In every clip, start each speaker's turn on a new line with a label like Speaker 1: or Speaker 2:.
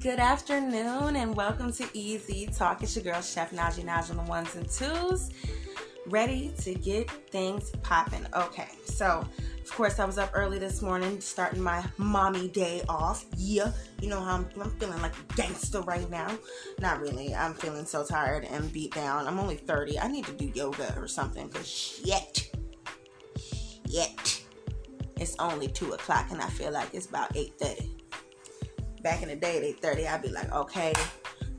Speaker 1: Good afternoon and welcome to Easy Talk. It's your girl, Chef Najee Naj on the ones and twos. Ready to get things popping. Okay, so of course I was up early this morning starting my mommy day off. Yeah, you know how I'm, I'm feeling like a gangster right now. Not really. I'm feeling so tired and beat down. I'm only 30. I need to do yoga or something because shit. Shit. It's only 2 o'clock and I feel like it's about 8.30 back in the day at 8.30 i'd be like okay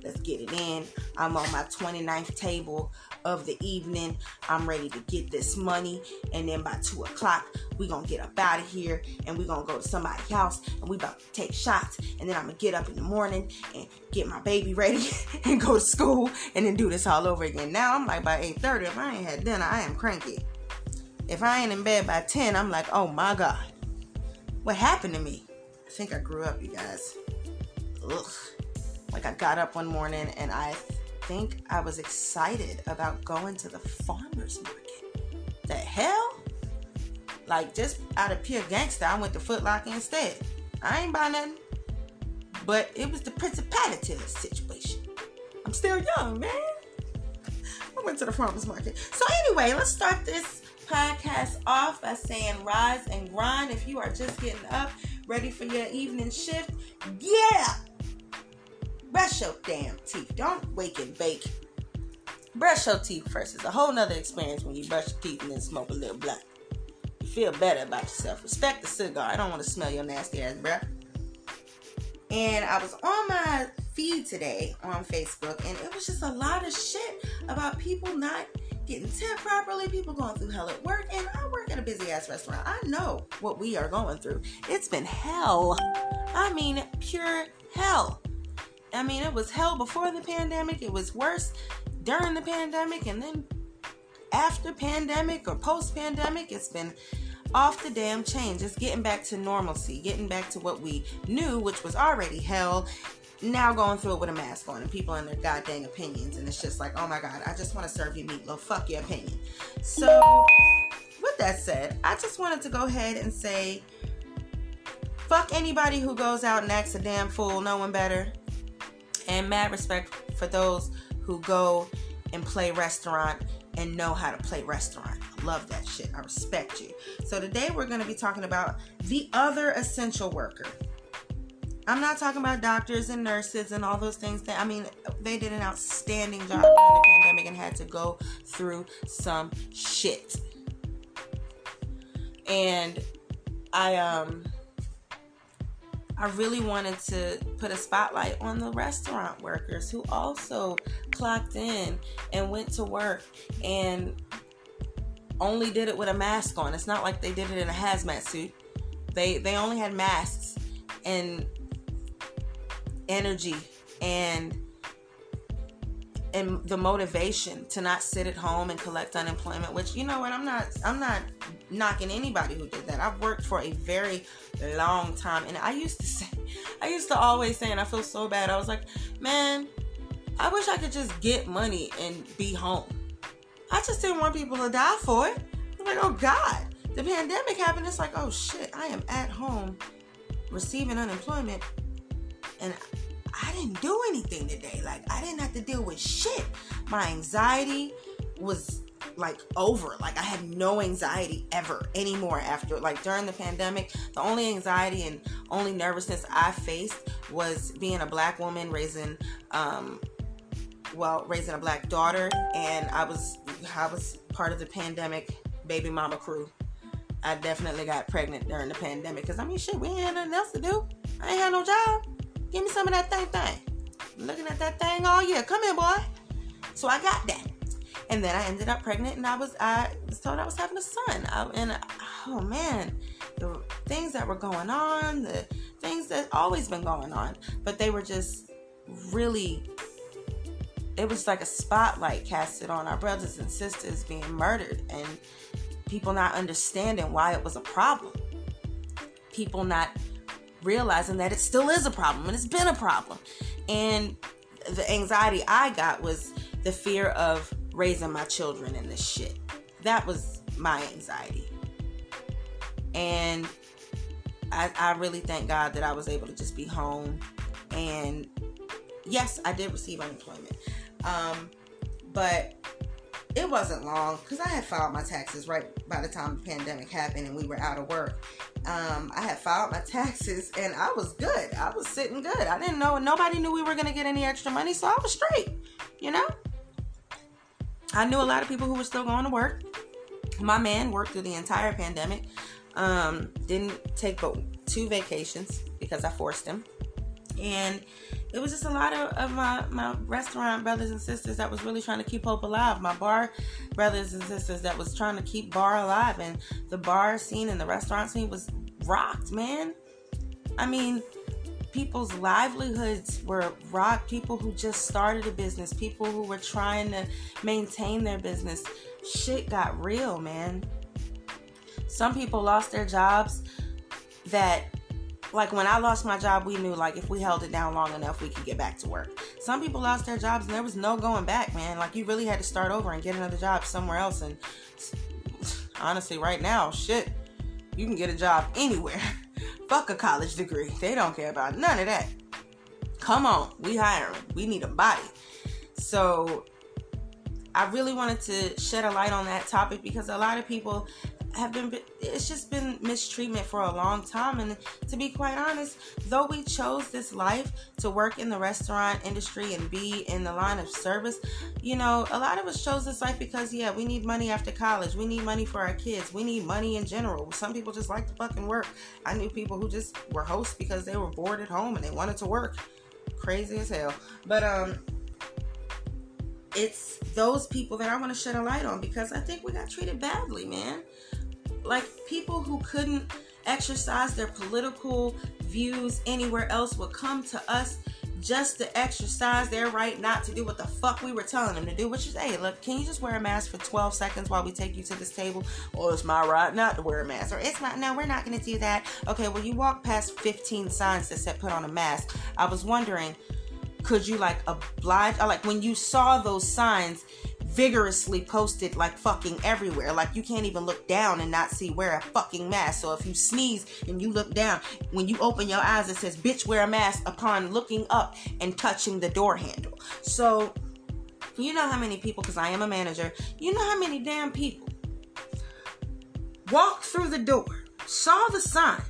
Speaker 1: let's get it in. I'm on my 29th table of the evening. I'm ready to get this money. And then by 2 o'clock we gonna get up out of here and we gonna go to somebody's house and we about to take shots. And then i'm gonna get up in the morning and get my baby ready and go to school and then do this all over again. Now i'm like by 8.30 if i ain't had dinner i am cranky. If i ain't in bed by 10 i'm like oh my god. What happened to me? I think I grew up, you guys. Ugh. Like I got up one morning and I think I was excited about going to the farmer's market. The hell? Like just out of pure gangster, I went to Foot Locker instead. I ain't buy nothing. But it was the principality situation. I'm still young, man. I went to the farmer's market. So anyway, let's start this podcast off by saying rise and grind. If you are just getting up, ready for your evening shift, yeah! Brush your damn teeth. Don't wake and bake. Brush your teeth first. It's a whole nother experience when you brush your teeth and then smoke a little blunt. You feel better about yourself. Respect the cigar. I don't want to smell your nasty ass breath. And I was on my feed today on Facebook, and it was just a lot of shit about people not getting tipped properly, people going through hell at work, and I work at a busy ass restaurant. I know what we are going through. It's been hell. I mean, pure hell. I mean, it was hell before the pandemic. It was worse during the pandemic, and then after pandemic or post pandemic, it's been off the damn chain. Just getting back to normalcy, getting back to what we knew, which was already hell. Now going through it with a mask on and people and their goddamn opinions, and it's just like, oh my god, I just want to serve you meatloaf. Fuck your opinion. So, with that said, I just wanted to go ahead and say, fuck anybody who goes out and acts a damn fool, knowing better and mad respect for those who go and play restaurant and know how to play restaurant. I love that shit. I respect you. So today we're going to be talking about the other essential worker. I'm not talking about doctors and nurses and all those things that I mean they did an outstanding job during the pandemic and had to go through some shit. And I um I really wanted to put a spotlight on the restaurant workers who also clocked in and went to work and only did it with a mask on. It's not like they did it in a hazmat suit. They they only had masks and energy and and the motivation to not sit at home and collect unemployment which you know what i'm not i'm not knocking anybody who did that i've worked for a very long time. And i used to say i used to always say and i feel so bad. I was like man i wish i could just get money and be home. I just didn't want people to die for it. I'm like oh god. The pandemic happened. It's like oh shit i am at home receiving unemployment and I didn't do anything today. Like I didn't have to deal with shit. My anxiety was like over. Like I had no anxiety ever anymore after like during the pandemic. The only anxiety and only nervousness I faced was being a black woman raising um well, raising a black daughter and I was I was part of the pandemic baby mama crew. I definitely got pregnant during the pandemic because I mean shit, we ain't had nothing else to do. I ain't had no job. Give me some of that thing thing. Looking at that thing all year. Come here, boy. So I got that. And then I ended up pregnant and I was I was told I was having a son. I, and oh man, the things that were going on, the things that always been going on, but they were just really it was like a spotlight casted on our brothers and sisters being murdered and people not understanding why it was a problem. People not realizing that it still is a problem and it's been a problem. And the anxiety I got was the fear of raising my children in this shit. That was my anxiety. And I, I really thank God that I was able to just be home And yes, I did receive unemployment. Um, but it wasn't long because I had filed my taxes right by the time the pandemic happened and we were out of work. Um, I had filed my taxes and I was good. I was sitting good. I didn't know, nobody knew we were going to get any extra money, so I was straight, you know? I knew a lot of people who were still going to work. My man worked through the entire pandemic. Um, didn't take but two vacations because I forced him. And it was just a lot of, of my, my restaurant brothers and sisters that was really trying to keep hope alive. My bar brothers and sisters that was trying to keep bar alive. And the bar scene and the restaurant scene was rocked, man. I mean, people's livelihoods were rocked. People who just started a business, people who were trying to maintain their business. Shit got real, man. Some people lost their jobs that like when I lost my job, we knew like if we held it down long enough, we could get back to work. Some people lost their jobs and there was no going back, man. Like you really had to start over and get another job somewhere else. And honestly, right now, shit, you can get a job anywhere. Fuck a college degree. They don't care about none of that. Come on, we hiring. We need a body. So I really wanted to shed a light on that topic because a lot of people have been it's just been mistreatment for a long time. And to be quite honest though we chose this life to work in the restaurant industry and be in the line of service you know a lot of us chose this life because yeah we need money after college. We need money for our kids. We need money in general. Some people just like to fucking work. I knew people who just were hosts because they were bored at home and they wanted to work. Crazy as hell. But um it's those people that I want to shed a light on because I think we got treated badly, man like people who couldn't exercise their political views anywhere else would come to us just to exercise their right not to do what the fuck we were telling them to do, which is, hey, look, can you just wear a mask for 12 seconds while we take you to this table? Or it's my right not to wear a mask. Or it's not, no, we're not going to do that. Okay, well, you walk past 15 signs that said put on a mask. I was wondering, could you like oblige, like when you saw those signs, vigorously posted like fucking everywhere. Like you can't even look down and not see wear a fucking mask. So if you sneeze and you look down, when you open your eyes, it says bitch wear a mask upon looking up and touching the door handle. So you know how many people, because I am a manager, you know how many damn people walked through the door, saw the sign,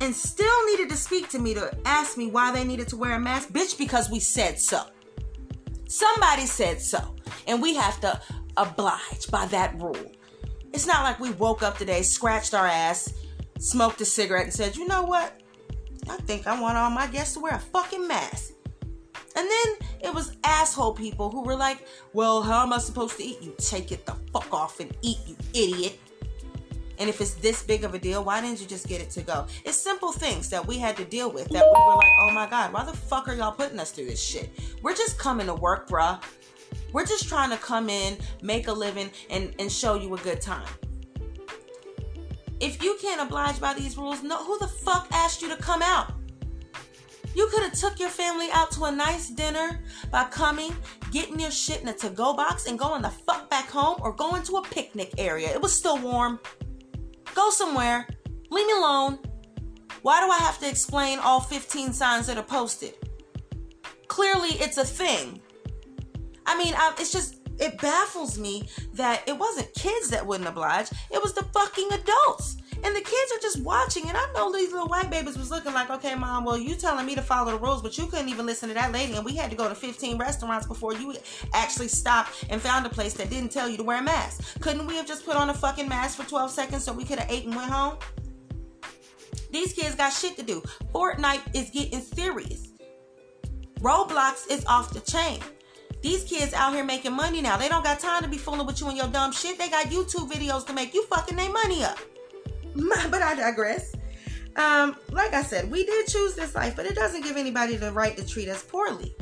Speaker 1: and still needed to speak to me to ask me why they needed to wear a mask? Bitch, because we said so. Somebody said so and we have to oblige by that rule. It's not like we woke up today, scratched our ass, smoked a cigarette, and said, you know what? I think I want all my guests to wear a fucking mask. And then it was asshole people who were like, well, how am I supposed to eat? You take it the fuck off and eat, you idiot. And if it's this big of a deal, why didn't you just get it to go? It's simple things that we had to deal with that we were like, oh my God, why the fuck are y'all putting us through this shit? We're just coming to work, bruh. We're just trying to come in, make a living, and, and show you a good time. If you can't oblige by these rules, no, who the fuck asked you to come out? You could have took your family out to a nice dinner by coming, getting your shit in a to-go box, and going the fuck back home or going to a picnic area. It was still warm. Go somewhere. Leave me alone. Why do I have to explain all 15 signs that are posted? Clearly, it's a thing. I mean, I, it's just it baffles me that it wasn't kids that wouldn't oblige. It was the fucking adults. And the kids are just watching. And I know these little white babies was looking like, okay, mom, well, you telling me to follow the rules, but you couldn't even listen to that lady. And we had to go to 15 restaurants before you actually stopped and found a place that didn't tell you to wear a mask. Couldn't we have just put on a fucking mask for 12 seconds so we could have ate and went home? These kids got shit to do. Fortnite is getting serious. Roblox is off the chain. These kids out here making money now. They don't got time to be fooling with you and your dumb shit. They got YouTube videos to make you fucking their money up. But I digress. Um, like I said, we did choose this life, but it doesn't give anybody the right to treat us poorly.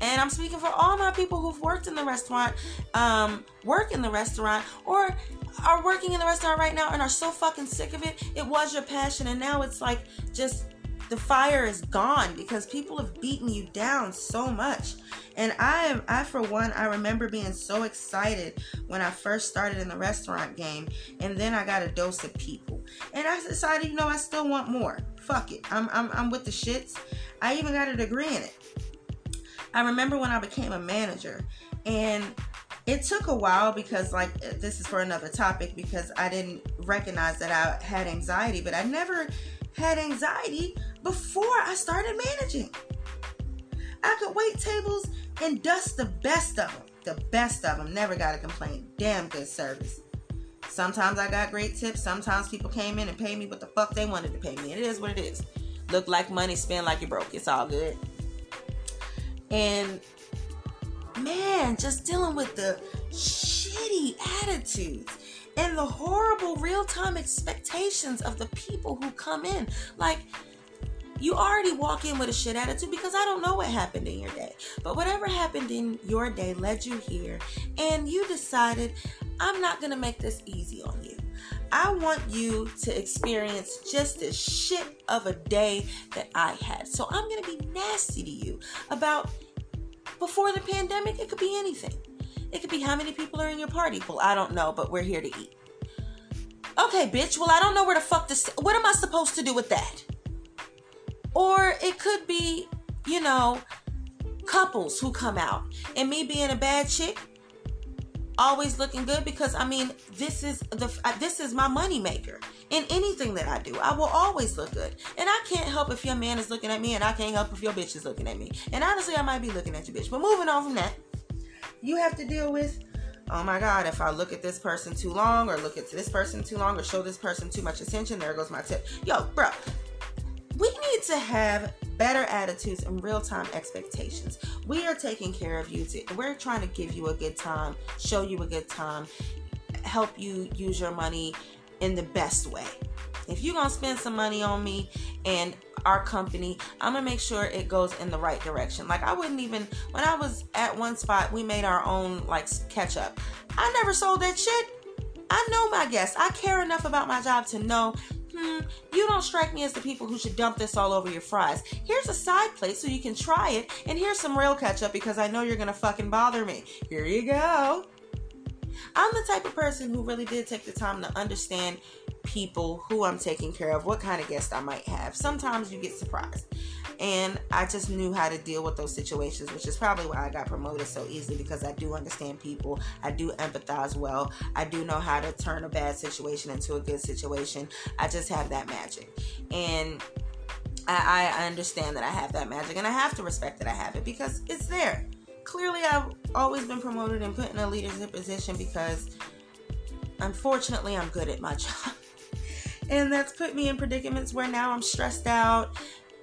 Speaker 1: And I'm speaking for all my people who've worked in the restaurant, um, work in the restaurant, or are working in the restaurant right now and are so fucking sick of it. It was your passion, and now it's like just the fire is gone because people have beaten you down so much. And I, I for one, I remember being so excited when I first started in the restaurant game, and then I got a dose of people. And I decided, you know, I still want more. Fuck it. I'm, I'm, I'm with the shits. I even got a degree in it. I remember when I became a manager, and it took a while because, like, this is for another topic because I didn't recognize that I had anxiety, but I never had anxiety before I started managing. I could wait tables and dust the best of them. The best of them. Never got a complaint. Damn good service. Sometimes I got great tips. Sometimes people came in and paid me what the fuck they wanted to pay me. It is what it is. Look like money, spend like you're broke. It's all good. And man, just dealing with the shitty attitudes and the horrible real time expectations of the people who come in. Like, you already walk in with a shit attitude because I don't know what happened in your day. But whatever happened in your day led you here, and you decided, I'm not going to make this easy on you. I want you to experience just as shit of a day that I had. So I'm going to be nasty to you about before the pandemic. It could be anything. It could be how many people are in your party. Well, I don't know, but we're here to eat. Okay, bitch. Well, I don't know where the fuck this. What am I supposed to do with that? Or it could be, you know, couples who come out and me being a bad chick always looking good because I mean this is the uh, this is my money maker in anything that I do. I will always look good, and I can't help if your man is looking at me, and I can't help if your bitch is looking at me. And honestly, I might be looking at your bitch. But moving on from that, you have to deal with. Oh my God, if I look at this person too long, or look at this person too long, or show this person too much attention, there goes my tip. Yo, bro, we need to have better attitudes and real time expectations. We are taking care of you. To, we're trying to give you a good time, show you a good time, help you use your money in the best way. If you're gonna spend some money on me and our company, I'm gonna make sure it goes in the right direction. Like I wouldn't even when I was at one spot, we made our own like ketchup. I never sold that shit. I know my guests. I care enough about my job to know hmm, you don't strike me as the people who should dump this all over your fries. Here's a side plate so you can try it, and here's some real ketchup because I know you're gonna fucking bother me. Here you go. I'm the type of person who really did take the time to understand people who I'm taking care of, what kind of guest I might have. Sometimes you get surprised. And I just knew how to deal with those situations, which is probably why I got promoted so easily because I do understand people. I do empathize well. I do know how to turn a bad situation into a good situation. I just have that magic. And I, I understand that I have that magic and I have to respect that I have it because it's there. Clearly, I've always been promoted and put in a leadership position because unfortunately I'm good at my job. And that's put me in predicaments where now I'm stressed out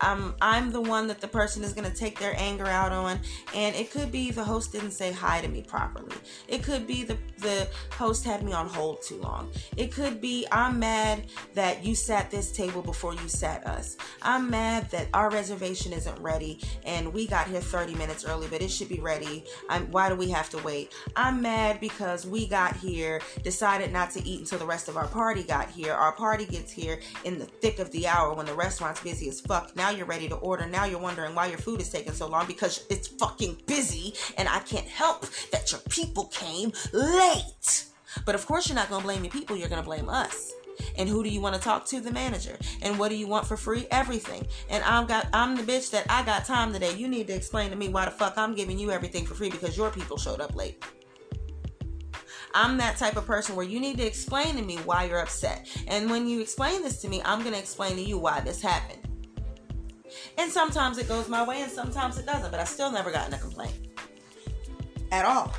Speaker 1: I'm I'm the one that the person is going to take their anger out on and it could be the host didn't say hi to me properly. It could be the the host had me on hold too long. It could be I'm mad that you sat this table before you sat us. I'm mad that our reservation isn't ready and we got here 30 minutes early but it should be ready. I'm why do we have to wait? I'm mad because we got here, decided not to eat until the rest of our party got here. Our party gets here in the thick of the hour when the restaurant's busy as fuck. Now now you're ready to order. Now you're wondering why your food is taking so long because it's fucking busy and I can't help that your people came late. But of course, you're not going to blame your people, you're going to blame us. And who do you want to talk to? The manager. And what do you want for free? Everything. And I'm got I'm the bitch that I got time today. You need to explain to me why the fuck I'm giving you everything for free because your people showed up late. I'm that type of person where you need to explain to me why you're upset. And when you explain this to me, I'm going to explain to you why this happened. And sometimes it goes my way and sometimes it doesn't, but I still never gotten a complaint at all.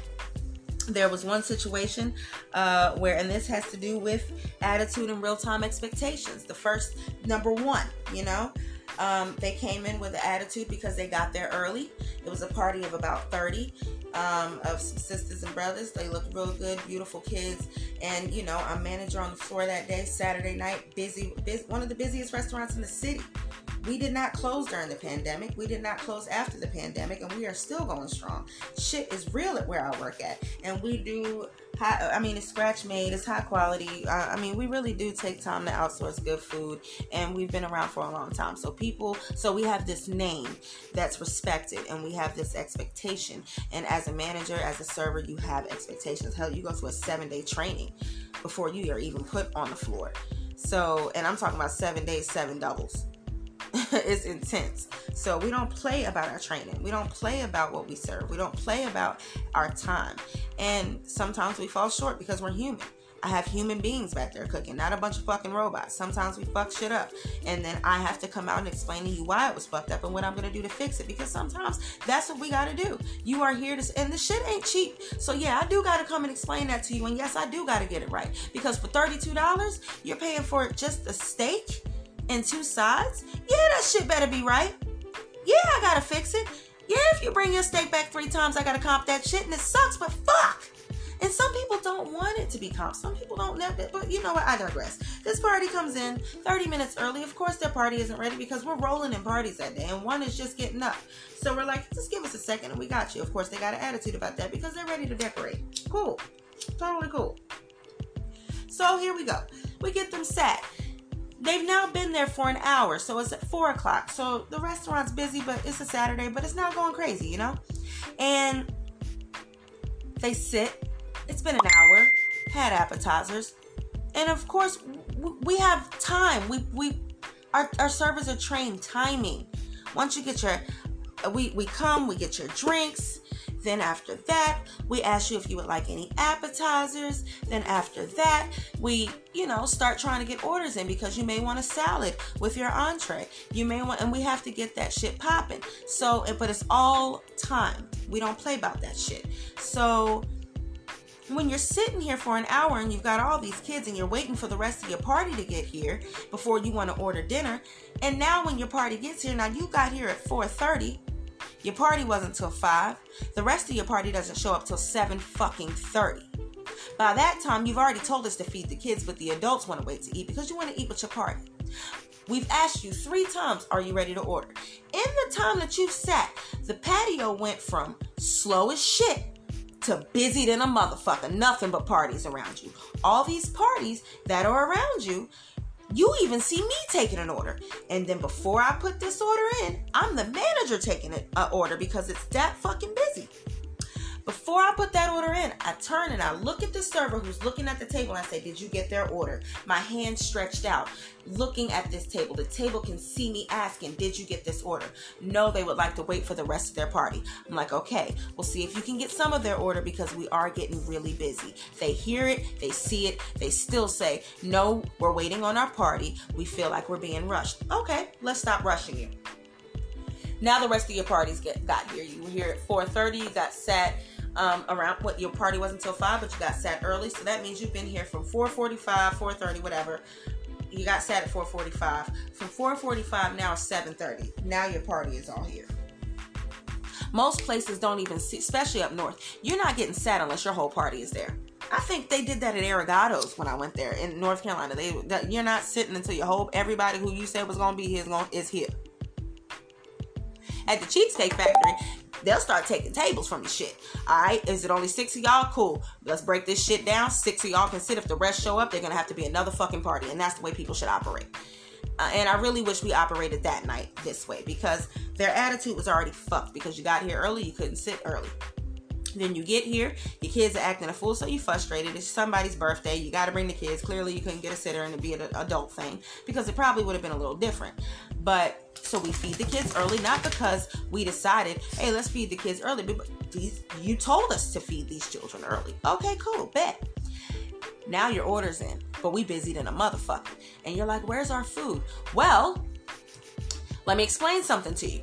Speaker 1: There was one situation uh, where, and this has to do with attitude and real time expectations. The first, number one, you know, um, they came in with an attitude because they got there early. It was a party of about 30 um, of sisters and brothers. They looked real good, beautiful kids. And, you know, I'm manager on the floor that day, Saturday night, busy, busy one of the busiest restaurants in the city. We did not close during the pandemic. We did not close after the pandemic, and we are still going strong. Shit is real at where I work at, and we do. High, I mean, it's scratch made. It's high quality. Uh, I mean, we really do take time to outsource good food, and we've been around for a long time. So people, so we have this name that's respected, and we have this expectation. And as a manager, as a server, you have expectations. Hell, you go through a seven day training before you are even put on the floor So, and I'm talking about seven days, seven doubles. it's intense. So we don't play about our training. We don't play about what we serve. We don't play about our time. And sometimes we fall short because we're human. I have human beings back there cooking, not a bunch of fucking robots. Sometimes we fuck shit up. And then I have to come out and explain to you why it was fucked up and what I'm gonna do to fix it. Because sometimes that's what we gotta do. You are here to and the shit ain't cheap. So yeah, I do gotta come and explain that to you. And yes, I do gotta get it right. Because for $32, you're paying for just a steak and two sides. Yeah, that shit better be right. Yeah, I gotta fix it. Yeah, if you bring your steak back three times, I gotta comp that shit and it sucks, but fuck. And some people don't want it to be comp. Some people don't know it, but you know what? I digress. This party comes in 30 minutes early. Of course, their party isn't ready because we're rolling in parties that day, and one is just getting up. So we're like, just give us a second and we got you. Of course, they got an attitude about that because they're ready to decorate. Cool. Totally cool. So here we go. We get them set. They've now been there for an hour, so it's at four o'clock. So the restaurant's busy, but it's a Saturday, but it's not going crazy, you know? And they sit it's been an hour, had appetizers, and of course, we have time. We we our, our servers are trained timing. Once you get your we we come, we get your drinks. Then after that, we ask you if you would like any appetizers. Then after that, we, you know, start trying to get orders in because you may want a salad with your entree. You may want, and we have to get that shit popping. So, but it's all time. We don't play about that shit. So when you're sitting here for an hour and you've got all these kids and you're waiting for the rest of your party to get here before you want to order dinner and now when your party gets here now you got here at 4.30 your party wasn't till 5 the rest of your party doesn't show up till 7 fucking 30 by that time you've already told us to feed the kids but the adults want to wait to eat because you want to eat with your party We've asked you three times, are you ready to order? In the time that you've sat, the patio went from slow as shit to busy than a motherfucker. Nothing but parties around you. All these parties that are around you, you even see me taking an order. And then before I put this order in, I'm the manager taking an order because it's that fucking busy. Before I put that order in, I turn and I look at the server who's looking at the table and I say, Did you get their order? My hand stretched out, looking at this table. The table can see me asking, Did you get this order? No, they would like to wait for the rest of their party. I'm like, Okay, we'll see if you can get some of their order because we are getting really busy. They hear it, they see it, they still say, No, we're waiting on our party. We feel like we're being rushed. Okay, let's stop rushing you. Now the rest of your parties get got here. You were here at 4:30. You got um, around what your party wasn't until five, but you got sat early, so that means you've been here from 4:45, 4:30, whatever. You got sat at 4:45. From 4:45 now it's 7:30. Now your party is all here. Most places don't even see, especially up north. You're not getting sat unless your whole party is there. I think they did that at Arigatos when I went there in North Carolina. They you're not sitting until your whole everybody who you said was gonna be here is, gonna, is here. At the Cheesecake Factory, they'll start taking tables from the shit. All right, is it only six of y'all? Cool. Let's break this shit down. Six of y'all can sit. If the rest show up, they're gonna have to be another fucking party, and that's the way people should operate. Uh, and I really wish we operated that night this way because their attitude was already fucked because you got here early, you couldn't sit early. Then you get here, your kids are acting a fool, so you're frustrated. It's somebody's birthday. You got to bring the kids. Clearly, you couldn't get a sitter and it be an adult thing because it probably would have been a little different. But so we feed the kids early, not because we decided, hey, let's feed the kids early, but these, you told us to feed these children early. Okay, cool, bet. Now your order's in, but we busy than a motherfucker. And you're like, where's our food? Well, let me explain something to you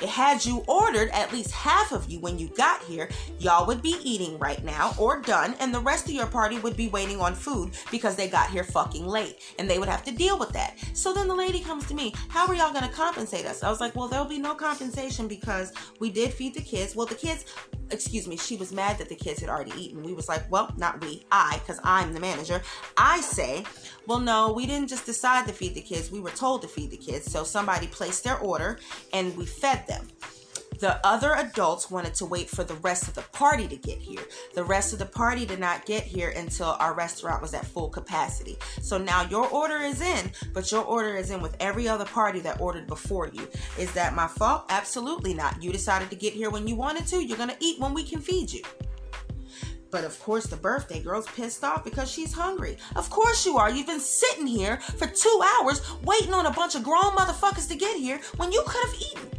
Speaker 1: had you ordered at least half of you when you got here, y'all would be eating right now or done, and the rest of your party would be waiting on food because they got here fucking late and they would have to deal with that. So then the lady comes to me, How are y'all gonna compensate us? I was like, Well, there'll be no compensation because we did feed the kids. Well, the kids, excuse me, she was mad that the kids had already eaten. We was like, Well, not we, I, because I'm the manager. I say, Well, no, we didn't just decide to feed the kids, we were told to feed the kids. So somebody placed their order and we fed them. The other adults wanted to wait for the rest of the party to get here. The rest of the party did not get here until our restaurant was at full capacity. So now your order is in, but your order is in with every other party that ordered before you. Is that my fault? Absolutely not. You decided to get here when you wanted to. You're going to eat when we can feed you. But of course, the birthday girl's pissed off because she's hungry. Of course you are. You've been sitting here for two hours waiting on a bunch of grown motherfuckers to get here when you could have eaten.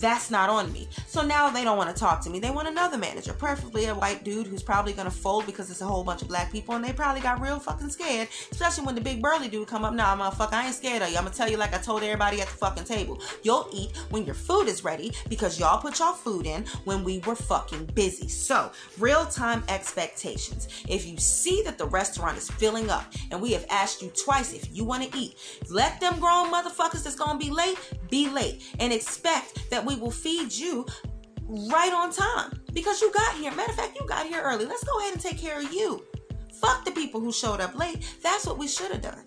Speaker 1: That's not on me. So now they don't want to talk to me. They want another manager, preferably a white dude who's probably gonna fold because it's a whole bunch of black people and they probably got real fucking scared. Especially when the big burly dude come up. Nah, motherfucker, I ain't scared of you. I'm gonna tell you like I told everybody at the fucking table. You'll eat when your food is ready because y'all put y'all food in when we were fucking busy. So, real time expectations. If you see that the restaurant is filling up and we have asked you twice if you want to eat, let them grown motherfuckers that's gonna be late be late and expect that we will feed you right on time because you got here. Matter of fact, you got here early. Let's go ahead and take care of you. Fuck the people who showed up late. That's what we should have done.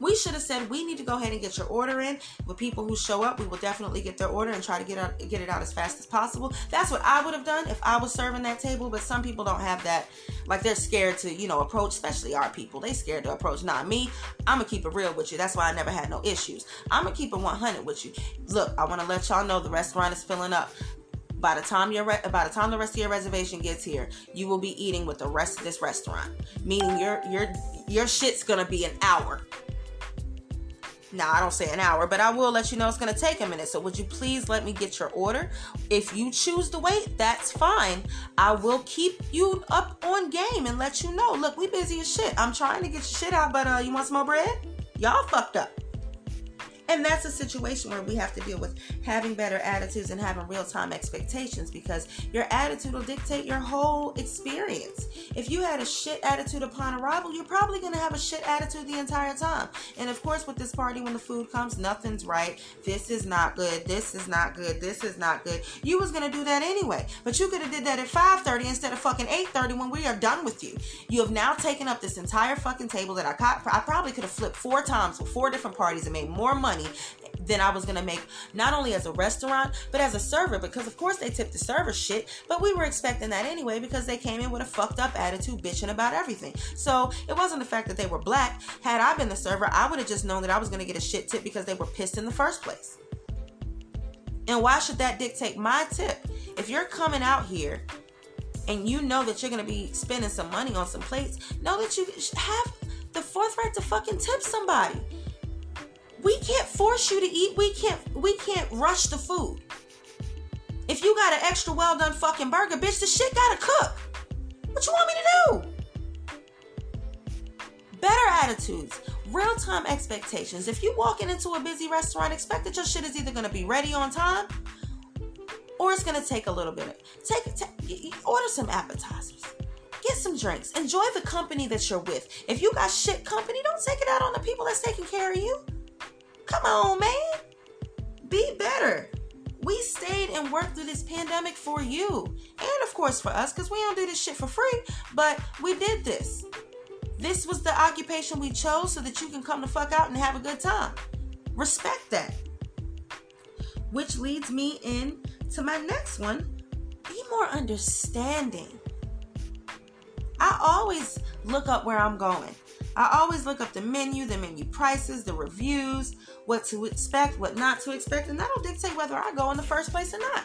Speaker 1: We should have said we need to go ahead and get your order in. With people who show up, we will definitely get their order and try to get out, get it out as fast as possible. That's what I would have done if I was serving that table. But some people don't have that. Like they're scared to, you know, approach. Especially our people, they scared to approach. Not me. I'm gonna keep it real with you. That's why I never had no issues. I'm gonna keep it 100 with you. Look, I want to let y'all know the restaurant is filling up by the time your re- by the time the rest of your reservation gets here, you will be eating with the rest of this restaurant. Meaning your your your shit's gonna be an hour. Now, I don't say an hour, but I will let you know it's going to take a minute. So, would you please let me get your order? If you choose to wait, that's fine. I will keep you up on game and let you know. Look, we busy as shit. I'm trying to get your shit out, but uh, you want some more bread? Y'all fucked up. And that's a situation where we have to deal with having better attitudes and having real time expectations because your attitude will dictate your whole experience. If you had a shit attitude upon arrival, you're probably going to have a shit attitude the entire time. And of course, with this party, when the food comes, nothing's right. This is not good. This is not good. This is not good. You was going to do that anyway. But you could have did that at 5.30 instead of fucking 8.30 when we are done with you. You have now taken up this entire fucking table that I, got, I probably could have flipped four times with four different parties and made more money money than I was gonna make not only as a restaurant but as a server because of course they tipped the server shit, but we were expecting that anyway because they came in with a fucked up attitude, bitching about everything. So it wasn't the fact that they were black. Had I been the server, I would have just known that I was gonna get a shit tip because they were pissed in the first place. And why should that dictate my tip? If you're coming out here and you know that you're gonna be spending some money on some plates, know that you have the forthright to fucking tip somebody we can't force you to eat. We can't we can't rush the food. If you got an extra well done fucking burger, bitch, the shit gotta cook. What you want me to do? Better attitudes, real time expectations. If you walking into a busy restaurant, expect that your shit is either gonna be ready on time or it's gonna take a little bit. Take, take order some appetizers. Get some drinks. Enjoy the company that you're with. If you got shit company, don't take it out on the people that's taking care of you. Come on, man. Be better. We stayed and worked through this pandemic for you. And of course for us, because we don't do this shit for free, but we did this. This was the occupation we chose so that you can come the fuck out and have a good time. Respect that. Which leads me in to my next one. Be more understanding. I always look up where I'm going. I always look up the menu, the menu prices, the reviews, what to expect, what not to expect, and that'll dictate whether I go in the first place or not.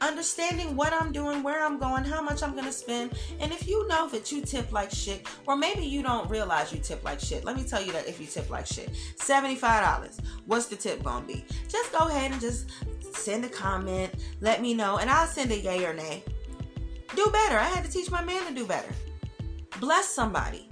Speaker 1: Understanding what I'm doing, where I'm going, how much I'm going to spend, and if you know that you tip like shit, or maybe you don't realize you tip like shit, let me tell you that if you tip like shit, $75, what's the tip going to be? Just go ahead and just send a comment, let me know, and I'll send a yay or nay. Do better. I had to teach my man to do better bless somebody.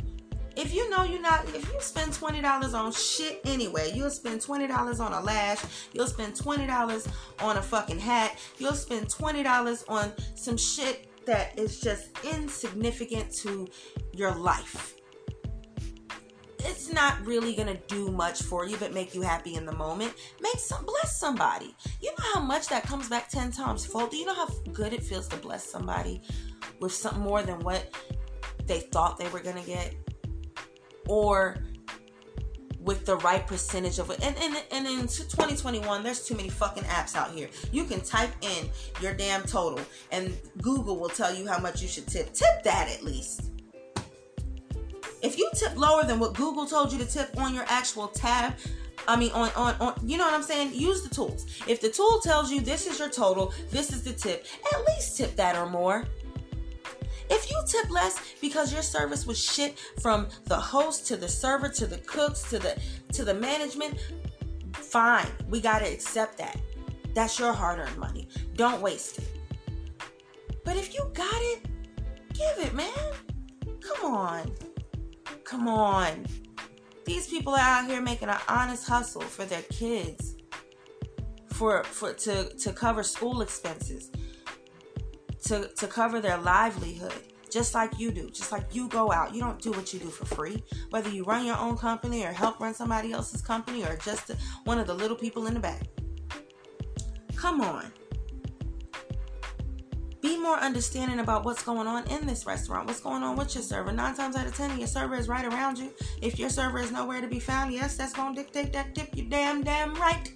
Speaker 1: If you know you're not, if you spend $20 on shit anyway, you'll spend $20 on a lash, you'll spend $20 on a fucking hat, you'll spend $20 on some shit that is just insignificant to your life. It's not really gonna do much for you but make you happy in the moment. Make some bless somebody. You know how much that comes back 10 times fold? Do you know how good it feels to bless somebody with something more than what they thought they were going to get or with the right percentage of it. And, and, and in 2021, there's too many fucking apps out here. You can type in your damn total and Google will tell you how much you should tip. Tip that at least. If you tip lower than what Google told you to tip on your actual tab, I mean, on, on, on, you know what I'm saying? Use the tools. If the tool tells you this is your total, this is the tip, at least tip that or more. If you tip less because your service was shit from the host to the server to the cooks to the to the management, fine. We got to accept that. That's your hard-earned money. Don't waste it. But if you got it, give it, man. Come on. Come on. These people are out here making an honest hustle for their kids. For for to to cover school expenses. To to cover their livelihood. Just like you do. Just like you go out. You don't do what you do for free. Whether you run your own company or help run somebody else's company or just one of the little people in the back. Come on be more understanding about what's going on in this restaurant. What's going on with your server? Nine times out of ten, your server is right around you. If your server is nowhere to be found, yes, that's gonna dictate that tip. You damn damn right.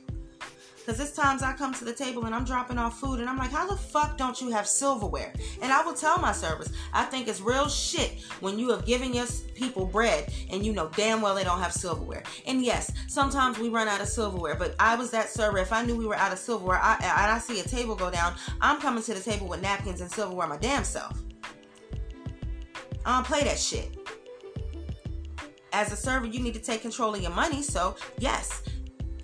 Speaker 1: Because there's times I come to the table and I'm dropping off food and I'm like, how the fuck don't you have silverware? And I will tell my servers, I think it's real shit when you have given your people bread and you know damn well they don't have silverware. And yes, sometimes we run out of silverware, but I was that server. If I knew we were out of silverware I, and I see a table go down, I'm coming to the table with napkins and silverware my damn self. I don't play that shit. As a server, you need to take control of your money. So, yes,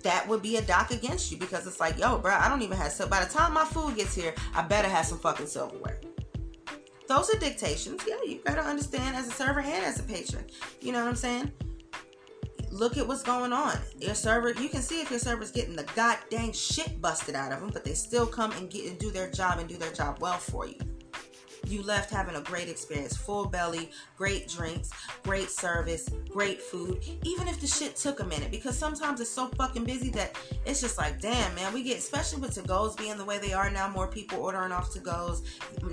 Speaker 1: that would be a dock against you because it's like, yo, bro, I don't even have so by the time my food gets here, I better have some fucking silverware. Those are dictations. Yeah, you gotta understand as a server and as a patron. You know what I'm saying? Look at what's going on. Your server, you can see if your server's getting the goddamn shit busted out of them, but they still come and get and do their job and do their job well for you you left having a great experience. Full belly, great drinks, great service, great food. Even if the shit took a minute, because sometimes it's so fucking busy that it's just like, damn, man, we get, especially with to goes being the way they are now, more people ordering off to goes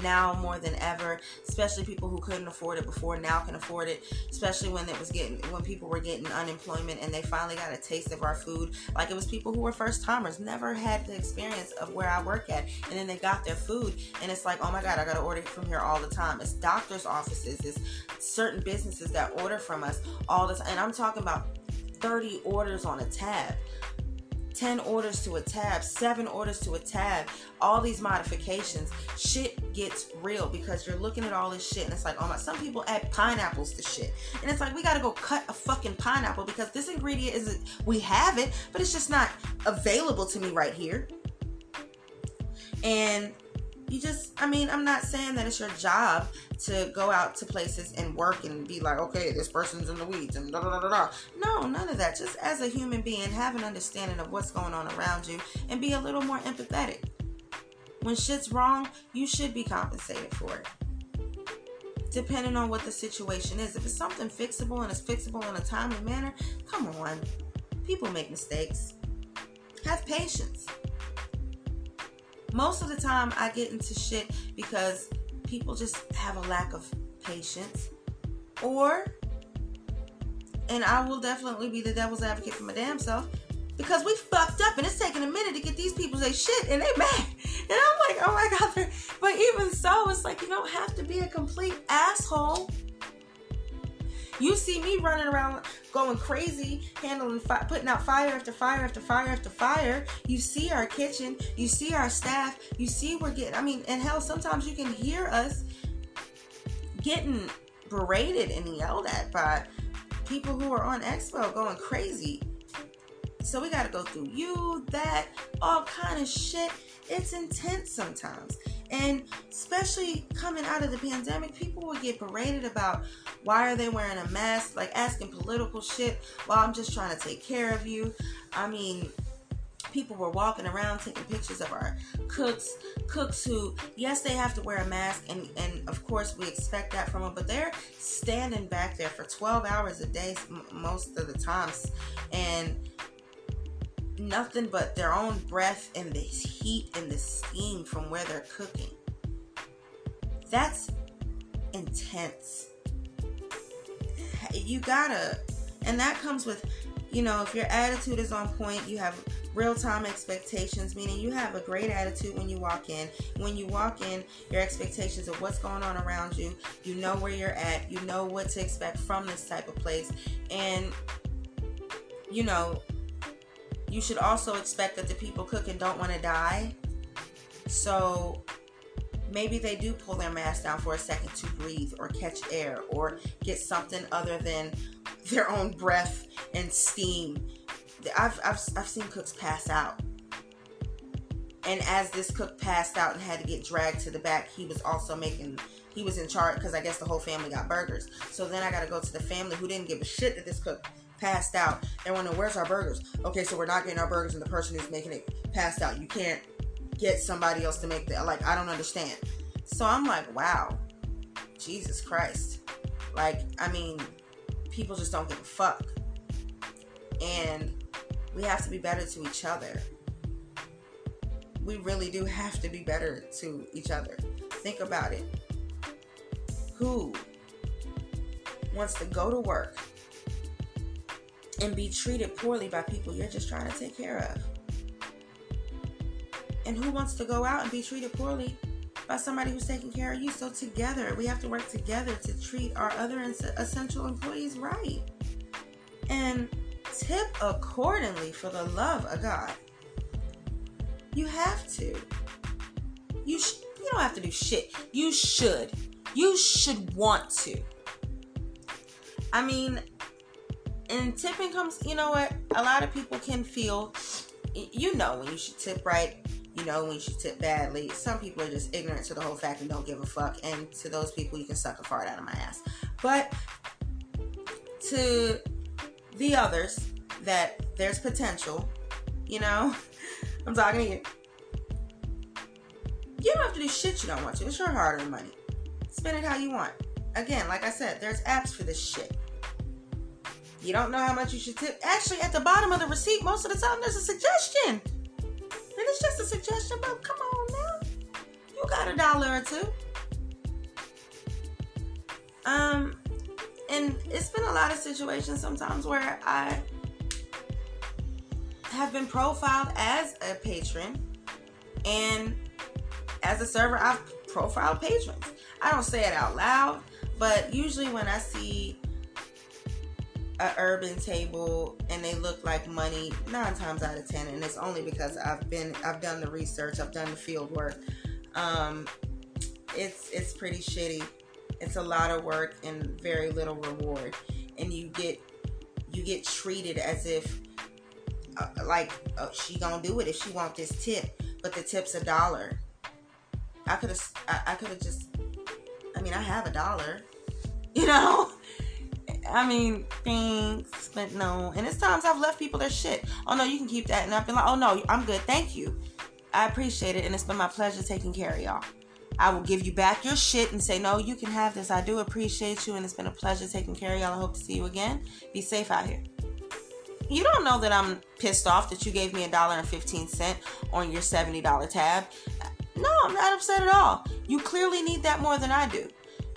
Speaker 1: now more than ever, especially people who couldn't afford it before now can afford it, especially when it was getting, when people were getting unemployment and they finally got a taste of our food. Like it was people who were first timers, never had the experience of where I work at, and then they got their food, and it's like, oh my god, I gotta order it from from here all the time. It's doctors' offices, it's certain businesses that order from us all the time. And I'm talking about 30 orders on a tab. 10 orders to a tab, 7 orders to a tab, all these modifications, shit gets real because you're looking at all this shit and it's like, oh my, some people add pineapples to shit. And it's like, we gotta go cut a fucking pineapple because this ingredient isn't, we have it, but it's just not available to me right here. And you just i mean i'm not saying that it's your job to go out to places and work and be like okay this person's in the weeds and da da da da no none of that. Just as a human being have an understanding of what's going on around you and be a little more empathetic. When shit's wrong you should be compensated for it. Depending on what the situation is. If it's something fixable and it's fixable in a timely manner come on. People make mistakes. Have patience most of the time I get into shit because people just have a lack of patience. Or, and I will definitely be the devil's advocate for my damn self, because we fucked up and it's taking a minute to get these people say shit and they mad. And I'm like, oh my god. But even so, it's like you don't have to be a complete asshole you see me running around going crazy, handling, fi- putting out fire after fire after fire after fire. You see our kitchen, you see our staff, you see we're getting, I mean, and hell, sometimes you can hear us getting berated and yelled at by people who are on expo going crazy. So we got to go through you, that, all kind of shit. It's intense sometimes. And especially coming out of the pandemic, people would get berated about why are they wearing a mask, like asking political shit while I'm just trying to take care of you. I mean, people were walking around taking pictures of our cooks cooks who yes they have to wear a mask and and of course we expect that from them but they're standing back there for 12 hours a day most of the times and nothing but their own breath and the heat and the steam from where they're cooking. That's intense. You gotta, and that comes with, you know, if your attitude is on point, you have real time expectations, meaning you have a great attitude when you walk in. When you walk in, your expectations of what's going on around you, you know where you're at, you know what to expect from this type of place, and you know, you should also expect that the people cooking don't want to die. So maybe they do pull their mask down for a second to breathe or catch air or get something other than their own breath and steam I've, I've, I've seen cooks pass out. And as this cook passed out and had to get dragged to the back, he was also making, he was in charge because I guess the whole family got burgers. So then I got to go to the family who didn't give a shit that this cook passed out. They want to know, where's our burgers? Okay, so we're not getting our burgers, and the person who's making it passed out. You can't get somebody else to make that. Like, I don't understand. So I'm like, wow, Jesus Christ. Like, I mean, people just don't give a fuck. And we have to be better to each other. We really do have to be better to each other. Think about it. Who wants to go to work and be treated poorly by people you're just trying to take care of? And who wants to go out and be treated poorly by somebody who's taking care of you? So, together, we have to work together to treat our other essential employees right. And tip accordingly for the love of God. You have to. You sh- you don't have to do shit. You should. You should want to. I mean, and tipping comes, you know what? A lot of people can feel you know when you should tip right, you know when you tip badly. Some people are just ignorant to the whole fact and don't give a fuck. And to those people, you can suck a fart out of my ass. But to the others, that there's potential, you know, I'm talking to you. You don't have to do shit you don't want to. It's your hard earned money. Spend it how you want. Again, like I said, there's apps for this shit. You don't know how much you should tip. Actually, at the bottom of the receipt, most of the time, there's a suggestion. And it's just a suggestion, but come on now. You got a dollar or two. Um, and it's been a lot of situations sometimes where I have been profiled as a patron and as a server I've profiled patrons. I don't say it out loud, but usually when I see a urban table and they look like money nine times out of ten and it's only because I've been I've done the research, I've done the field work. Um, it's it's pretty shitty. It's a lot of work and very little reward. And you get you get treated as if uh, like uh, she gonna do it if she want this tip, but the tip's a dollar. I could have, I, I could have just. I mean, I have a dollar, you know. I mean, thanks, but no. And it's times I've left people their shit. Oh no, you can keep that, and I've been like, oh no, I'm good, thank you. I appreciate it, and it's been my pleasure taking care of y'all. I will give you back your shit and say, no, you can have this. I do appreciate you, and it's been a pleasure taking care of y'all. I hope to see you again. Be safe out here you don't know that I'm pissed off that you gave me a dollar and 15 cent on your $70 tab. No, I'm not upset at all. You clearly need that more than I do.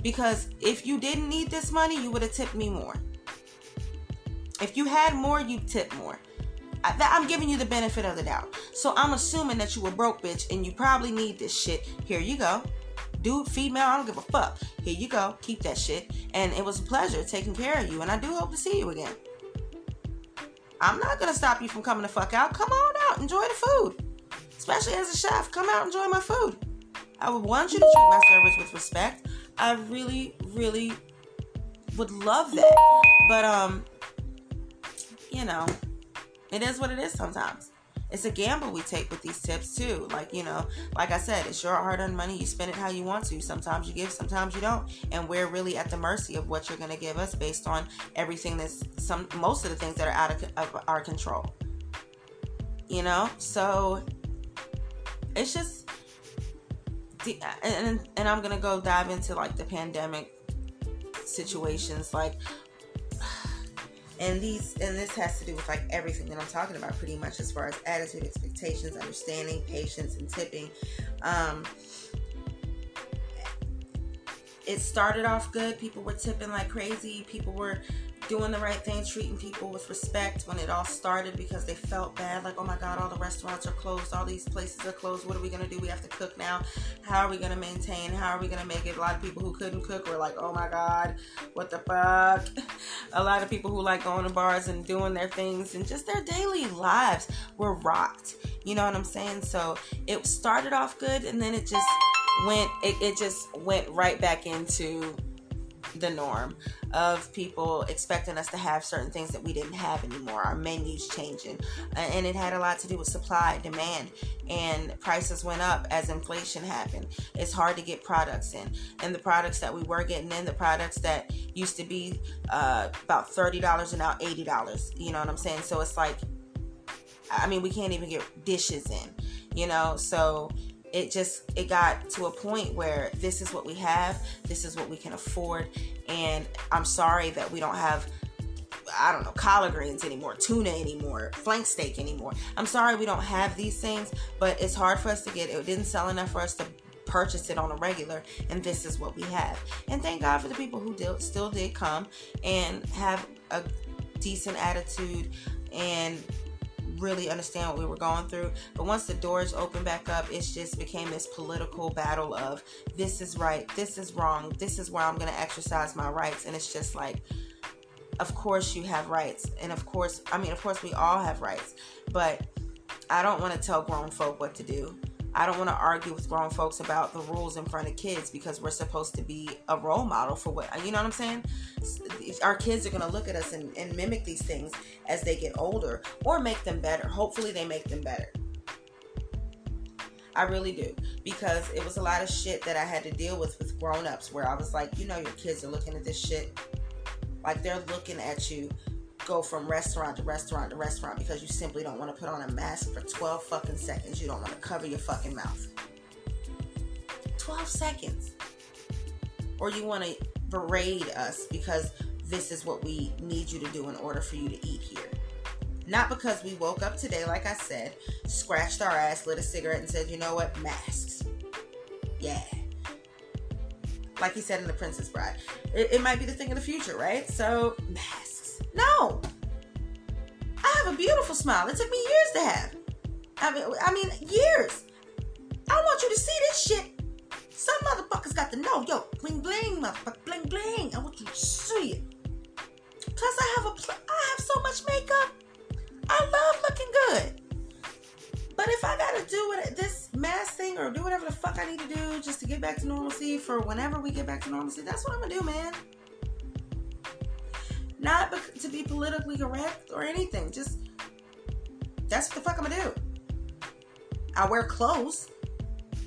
Speaker 1: Because if you didn't need this money, you would have tipped me more. If you had more, you'd tip more. I, am giving you the benefit of the doubt. So I'm assuming that you were broke bitch and you probably need this shit. Here you go. Dude, female, I don't give a fuck. Here you go. Keep that shit. And it was a pleasure taking care of you. And I do hope to see you again. I'm not gonna stop you from coming the fuck out. Come on out, enjoy the food. Especially as a chef, come out, enjoy my food. I would want you to treat my service with respect. I really, really would love that. But um, you know, it is what it is sometimes it's a gamble we take with these tips too. Like, you know, like I said, it's your hard earned money. You spend it how you want to. Sometimes you give, sometimes you don't. And we're really at the mercy of what you're going to give us based on everything that's some, most of the things that are out of, of our control. You know? So it's just, and, and I'm to go dive into like the pandemic situations. Like, and these and this has to do with like everything that i'm talking about pretty much as far as attitude expectations understanding patience and tipping um it started off good people were tipping like crazy people were doing the right thing, treating people with respect when it all started because they felt bad. Like, oh my God, all the restaurants are closed, all these places are closed. What are we gonna do? We have to cook now. How are we gonna maintain? How are we gonna make it? A lot of people who couldn't cook were like, oh my God, what the fuck? A lot of people who like going to bars and doing their things and just their daily lives were rocked. You know what I'm saying? So it started off good and then it just went, it, it just went right back into the norm of people expecting us to have certain things that we didn't have anymore. Our menus changing, and it had a lot to do with supply, demand, and prices went up as inflation happened. It's hard to get products in, and the products that we were getting in, the products that used to be uh, about thirty dollars and now eighty dollars. You know what I'm saying? So it's like, I mean, we can't even get dishes in. You know, so it just it got to a point where this is what we have this is what we can afford and i'm sorry that we don't have I don't know, collard greens anymore, tuna anymore, flank steak anymore. I'm sorry we don't have these things, but it's hard for us to get. It didn't sell enough for us to purchase it on a regular, and this is what we have. And thank God for the people who did, still did come and have a decent attitude and really understand what we were going through. But once the doors opened back up, it just became this political battle of this is right, this is wrong, this is where I'm going to exercise my rights. And it's just like, of course you have rights. And of course, I mean, of course we all have rights. But I don't want to tell grown folk what to do. I don't want to argue with grown folks about the rules in front of kids because we're supposed to be a role model for what, you know what I'm saying? Our kids are going to look at us and, and mimic these things as they get older or make them better. Hopefully, they make them better. I really do. Because it was a lot of shit that I had to deal with with grown ups where I was like, you know, your kids are looking at this shit. Like they're looking at you go from restaurant to restaurant to restaurant because you simply don't want to put on a mask for 12 fucking seconds. You don't want to cover your fucking mouth. 12 seconds. Or you want to berate us because this is what we need you to do in order for you to eat here. Not because we woke up today, like I said, scratched our ass, lit a cigarette, and said, you know what? Masks. Yeah. Like he said in The Princess Bride. It, it might be the thing of the future, right? So, masks no. I have a beautiful smile. It took me years to have. I mean, I mean, years. I want you to see this shit. Some motherfuckers got to know, yo, bling bling, motherfucker, bling bling. I want you to see it. Plus, I have a, pl- I have so much makeup. I love looking good. But if I gotta do this mask thing or do whatever the fuck I need to do just to get back to normalcy for whenever we get back to normalcy, that's what I'm gonna do, man. Not to be politically correct or anything. Just that's what the fuck I'm gonna do. I wear clothes.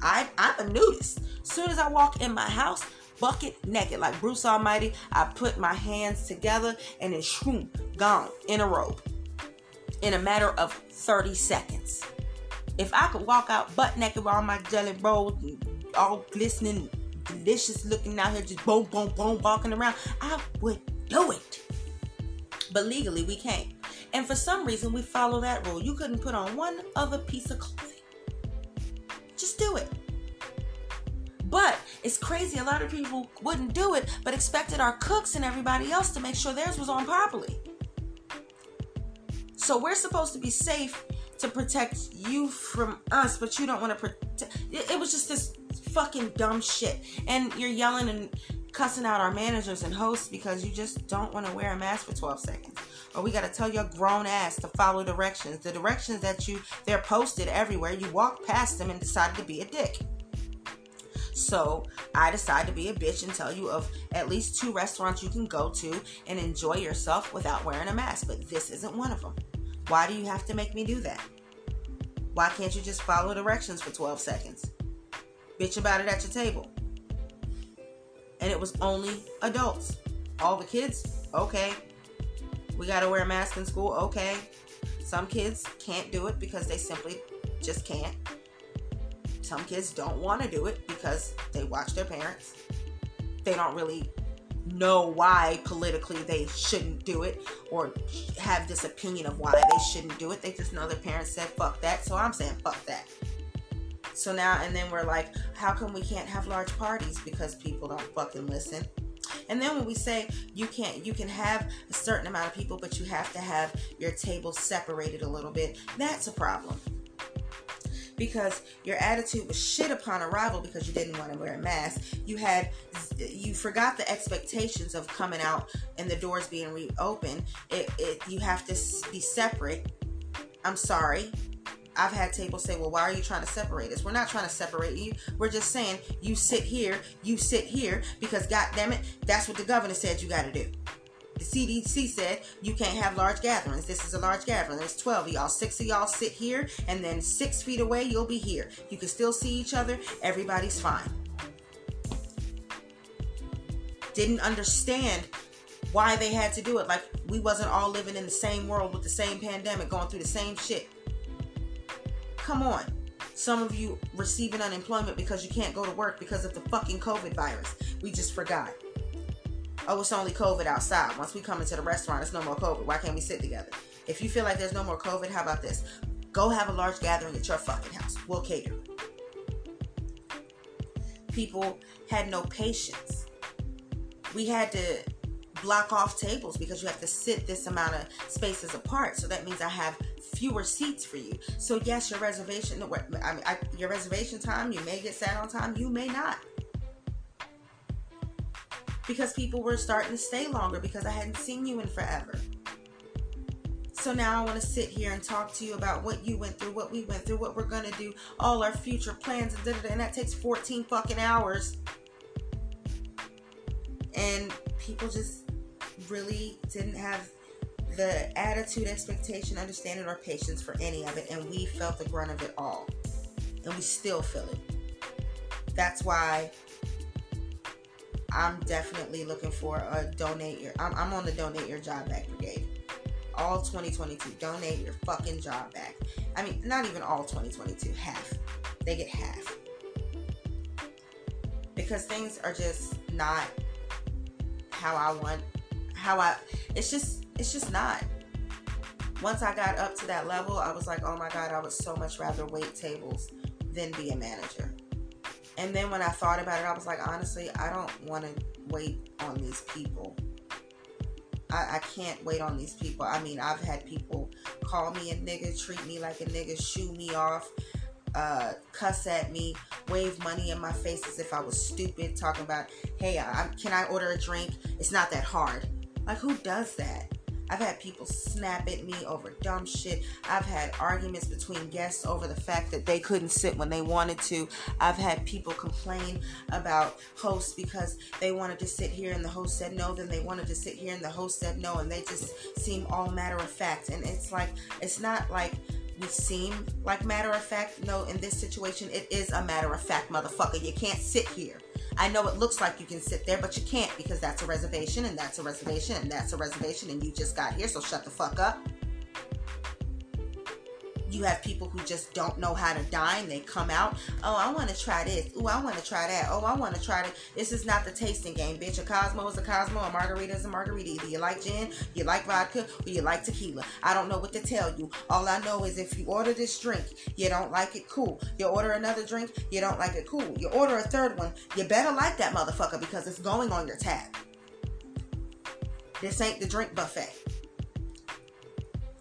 Speaker 1: I I'm a nudist. Soon as I walk in my house, bucket naked like Bruce Almighty, I put my hands together and then shroom, gone in a robe in a matter of 30 seconds. If I could walk out butt naked with all my jelly rolls all glistening, delicious looking out here, just boom, boom, boom, walking around, I would do it. But legally, we can't. And for some reason, we follow that rule. You couldn't put on one other piece of clothing. Just do it. But it's crazy. A lot of people wouldn't do it, but expected our cooks and everybody else to make sure theirs was on properly. So we're supposed to be safe to protect you from us, but you don't want to protect. It was just this fucking dumb shit. And you're yelling and cussing out our managers and hosts because you just don't want to wear a mask for 12 seconds. Or we got to tell your grown ass to follow directions. The directions that you, they're posted everywhere. You walk past them and decide to be a dick. So I decide to be a bitch and tell you of at least two restaurants you can go to and enjoy yourself without wearing a mask. But this isn't one of them. Why do you have to make me do that? Why can't you just follow directions for 12 seconds? Bitch about it at your table and it was only adults. All the kids, okay. We got to wear a mask in school, okay. Some kids can't do it because they simply just can't. Some kids don't want to do it because they watch their parents. They don't really know why politically they shouldn't do it or have this opinion of why they shouldn't do it. They just know their parents said fuck that, so I'm saying fuck that. So now and then we're like, how come we can't have large parties because people don't fucking listen? And then when we say you can't, you can have a certain amount of people, but you have to have your table separated a little bit, that's a problem. Because your attitude was shit upon arrival because you didn't want to wear a mask. You had, you forgot the expectations of coming out and the doors being reopened. It, it, you have to be separate. I'm sorry. I've had tables say, well, why are you trying to separate us? We're not trying to separate you. We're just saying you sit here, you sit here, because God damn it, that's what the governor said you got to do. The CDC said you can't have large gatherings. This is a large gathering. There's 12 of y'all. Six of y'all sit here, and then six feet away, you'll be here. You can still see each other. Everybody's fine. Didn't understand why they had to do it. Like we wasn't all living in the same world with the same pandemic, going through the same shit. Come on. Some of you receiving unemployment because you can't go to work because of the fucking COVID virus. We just forgot. Oh, it's only COVID outside. Once we come into the restaurant, it's no more COVID. Why can't we sit together? If you feel like there's no more COVID, how about this? Go have a large gathering at your fucking house. We'll cater. People had no patience. We had to block off tables because you have to sit this amount of spaces apart. So that means I have fewer seats for you. So yes, your reservation, I mean, I, your reservation time, you may get sat on time, you may not. Because people were starting to stay longer because I hadn't seen you in forever. So now I want to sit here and talk to you about what you went through, what we went through, what we're gonna do, all our future plans, and, and that takes 14 fucking hours. And people just really didn't have the attitude, expectation, understanding, or patience for any of it, and we felt the grunt of it all. And we still feel it. That's why I'm definitely looking for a donate your I'm, I'm on the donate your job back brigade. All 2022. Donate your fucking job back. I mean, not even all 2022, half. They get half. Because things are just not how I want how I it's just it's just not. Once I got up to that level, I was like, oh my God, I would so much rather wait tables than be a manager. And then when I thought about it, I was like, honestly, I don't want to wait on these people. I, I, can't wait on these people. I mean, I've had people call me a nigga, treat me like a nigga, shoo me off, uh, cuss at me, wave money in my face as if I was stupid, talking about, hey, I, can I order a drink? It's not that hard. Like, who does that? I've had people snap at me over dumb shit. I've had arguments between guests over the fact that they couldn't sit when they wanted to. I've had people complain about hosts because they wanted to sit here and the host said no, then they wanted to sit here and the host said no, and they just seem all matter of fact. And it's like, it's not like we seem like matter of fact. No, in this situation, it is a matter of fact, motherfucker. You can't sit here. I know it looks like you can sit there, but you can't because that's a reservation and that's a reservation and that's a reservation and you just got here, so shut the fuck up. You have people who just don't know how to dine. They come out. Oh, I want to try this. Oh, I want to try that. Oh, I want to try it. This is not the tasting game, bitch. A Cosmo is a Cosmo. A margarita is a margarita. Either you like gin, you like vodka, or you like tequila. I don't know what to tell you. All I know is if you order this drink, you don't like it, cool. You order another drink, you don't like it, cool. You order a third one, you better like that motherfucker because it's going on your tab. This ain't the drink buffet.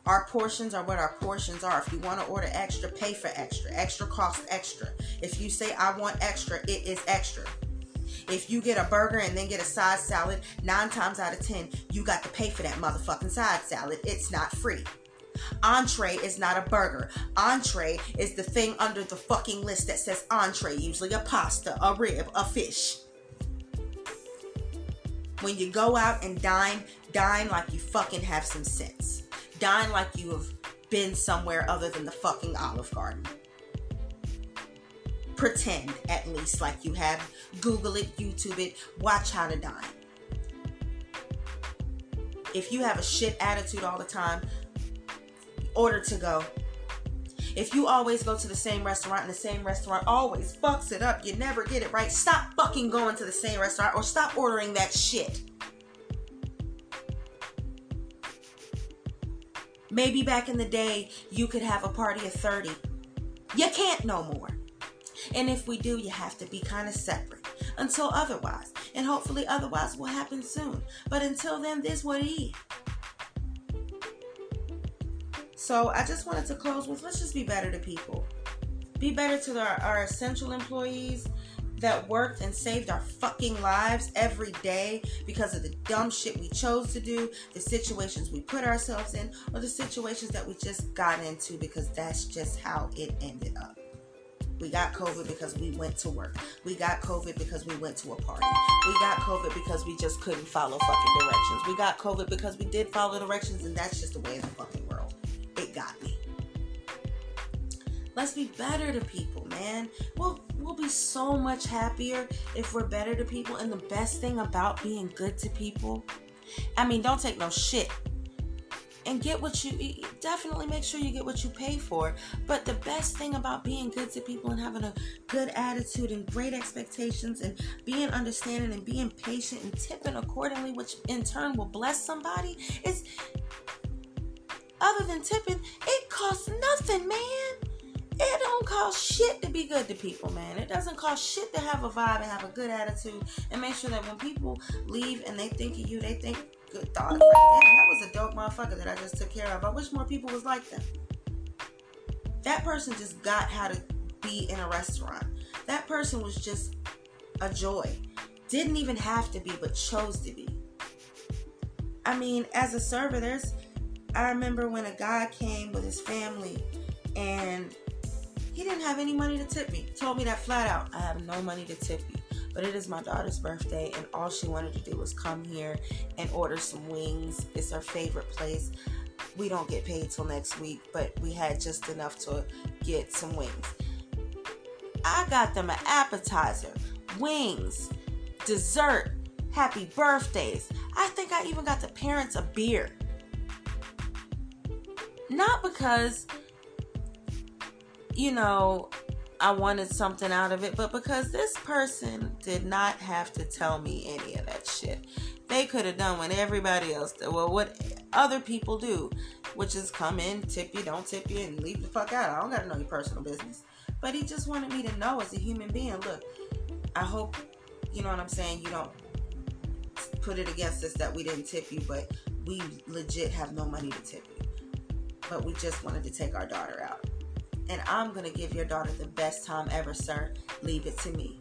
Speaker 1: Our portions are what our portions are. If you want to order extra, pay for extra. Extra costs extra. If you say, I want extra, it is extra. If you get a burger and then get a side salad, nine times out of ten, you got to pay for that motherfucking side salad. It's not free. Entree is not a burger. Entree is the thing under the fucking list that says entree, usually a pasta, a rib, a fish. When you go out and dine, dine like you fucking have some sense dine like you have been somewhere other than the fucking Olive Garden. Pretend at least like you have. Google it, YouTube it, watch how to dine. If you have a shit attitude all the time, order to go. If you always go to the same restaurant and the same restaurant always fucks it up, you never get it right, stop fucking going to the same restaurant or stop ordering that shit. Maybe back in the day, you could have a party of 30. You can't no more. And if we do, you have to be kind of separate until otherwise. And hopefully, otherwise, will happen soon. But until then, this what it is. So I just wanted to close with let's just be better to people. Be better to our, our essential employees that worked and saved our fucking lives every day because of the dumb shit we chose to do, the situations we put ourselves in, or the situations that we just got into because that's just how it ended up. We got COVID because we went to work. We got COVID because we went to a party. We got COVID because we just couldn't follow fucking directions. We got COVID because we did follow directions, and that's just the way of the fucking world. It got me. Let's be better to people, man. We'll we'll be so much happier if we're better to people. And the best thing about being good to people, I mean, don't take no shit. And get what you definitely make sure you get what you pay for. But the best thing about being good to people and having a good attitude and great expectations and being understanding and being patient and tipping accordingly, which in turn will bless somebody, is other than tipping, it costs nothing, man. It don't cost shit to be good to people, man. It doesn't cost shit to have a vibe and have a good attitude and make sure that when people leave and they think of you, they think good thoughts. Like, damn, that was a dope motherfucker that I just took care of. I wish more people was like them. That person just got how to be in a restaurant. That person was just a joy. Didn't even have to be, but chose to be. I mean, as a server, there's I remember when a guy came with his family and he didn't have any money to tip me. Told me that flat out. I have no money to tip you. But it is my daughter's birthday, and all she wanted to do was come here and order some wings. It's her favorite place. We don't get paid till next week, but we had just enough to get some wings. I got them an appetizer, wings, dessert, happy birthdays. I think I even got the parents a beer. Not because you know, I wanted something out of it, but because this person did not have to tell me any of that shit. They could have done what everybody else did. Well, what other people do, which is come in, tip you, don't tip you, and leave the fuck out. I don't gotta know your personal business. But he just wanted me to know as a human being, look, I hope, you know what I'm saying, you don't put it against us that we didn't tip you, but we legit have no money to tip you. But we just wanted to take our daughter out and I'm going to give your daughter the best time ever, sir. Leave it to me.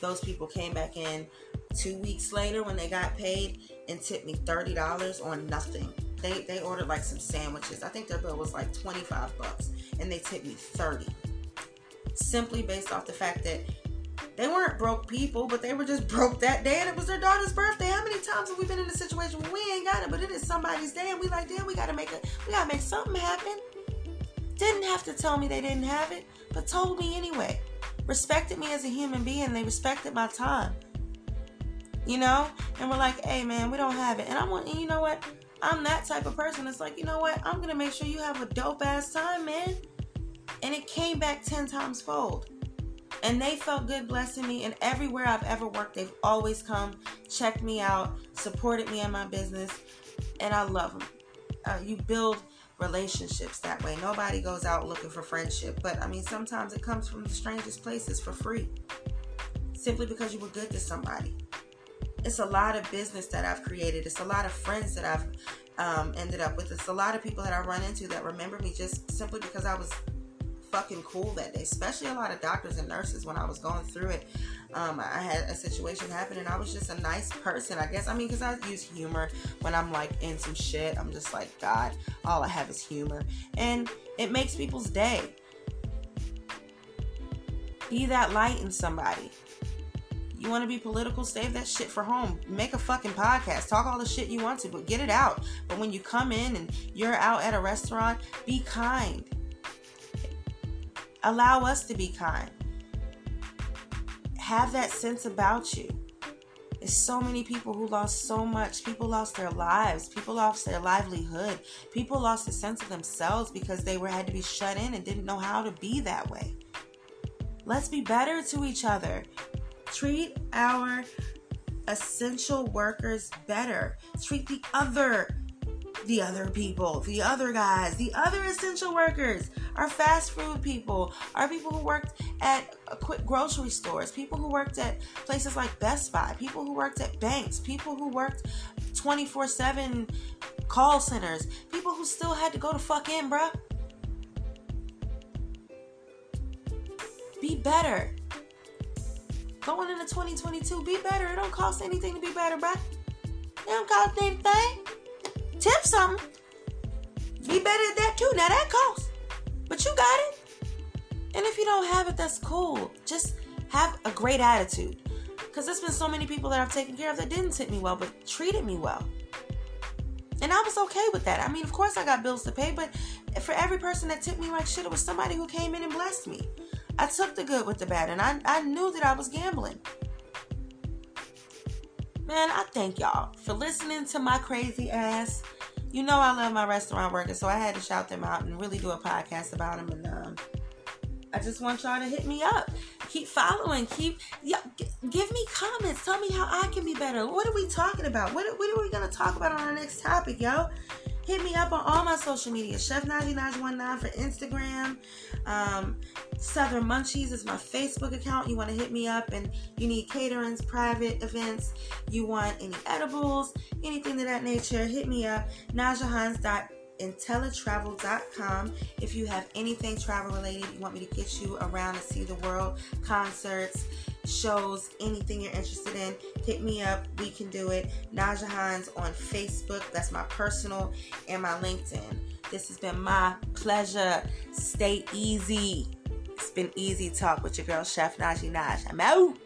Speaker 1: Those people came back in two weeks later when they got paid and tipped me $30 on nothing. They, they ordered like some sandwiches. I think their bill was like 25 bucks and they tipped me 30. Simply based off the fact that they weren't broke people, but they were just broke that day and it was their daughter's birthday. How many times have we been in a situation where we ain't got it, but it is somebody's day and we like, damn, we gotta make it, we gotta make something happen. Didn't have to tell me they didn't have it, but told me anyway. Respected me as a human being. They respected my time. You know? And we're like, hey man, we don't have it. And I'm and you know what? I'm that type of person. It's like, you know what? I'm gonna make sure you have a dope ass time, man. And it came back ten times fold. And they felt good blessing me. And everywhere I've ever worked, they've always come, checked me out, supported me in my business. And I love them. Uh, you build relationships that way. Nobody goes out looking for friendship, but I mean, sometimes it comes from the strangest places for free simply because you were good to somebody. It's a lot of business that I've created, it's a lot of friends that I've um, ended up with, it's a lot of people that I run into that remember me just simply because I was fucking cool that day, especially a lot of doctors and nurses when I was going through it. Um, I had a situation happen and I was just a nice person, I guess. I mean, because I use humor when I'm like in some shit. I'm just like, God, all I have is humor. And it makes people's day. Be that light in somebody. You want to be political? Save that shit for home. Make a fucking podcast. Talk all the shit you want to, but get it out. But when you come in and you're out at a restaurant, be kind Allow us to be kind. Have that sense about you. There's so many people who lost so much. People lost their lives. People lost their livelihood. People lost a sense of themselves because they were had to be shut in and didn't know how to be that way. Let's be better to each other. Treat our essential workers better. Treat the other the other people, the other guys, the other essential workers, our fast food people, our people who worked at quick grocery stores, people who worked at places like Best Buy, people who worked at banks, people who worked 24 7 call centers, people who still had to go to fuck in, bruh. Be better. Going into 2022, be better. It don't cost anything to be better, bruh. It don't cost anything. Tip something. Be better at that too. Now that costs. But you got it. And if you don't have it, that's cool. Just have a great attitude. Because there's been so many people that I've taken care of that didn't tip me well, but treated me well. And I was okay with that. I mean, of course, I got bills to pay, but for every person that tipped me like shit, it was somebody who came in and blessed me. I took the good with the bad, and I, I knew that I was gambling. Man, I thank y'all for listening to my crazy ass. You know I love my restaurant workers, so I had to shout them out and really do a podcast about them. And um, I just want y'all to hit me up. Keep following. Keep yeah, g- give me comments. Tell me how I can be better. What are we talking about? What, what are we gonna talk about on our next topic, yo? Hit me up on all my social media. Chef Najee Najee 19 for Instagram. Um, Southern Munchies is my Facebook account. You want to hit me up and you need caterings, private events, you want any edibles, anything of that nature, hit me up. NajaHines.intellitravel.com. If you have anything travel related, you want me to get you around to see the world, concerts, shows, anything you're interested in, hit me up. We can do it. Naja Hines on Facebook. That's my personal and my LinkedIn. This has been my pleasure. Stay easy. It's been easy talk with your girl, Chef Najee Naj. I'm out.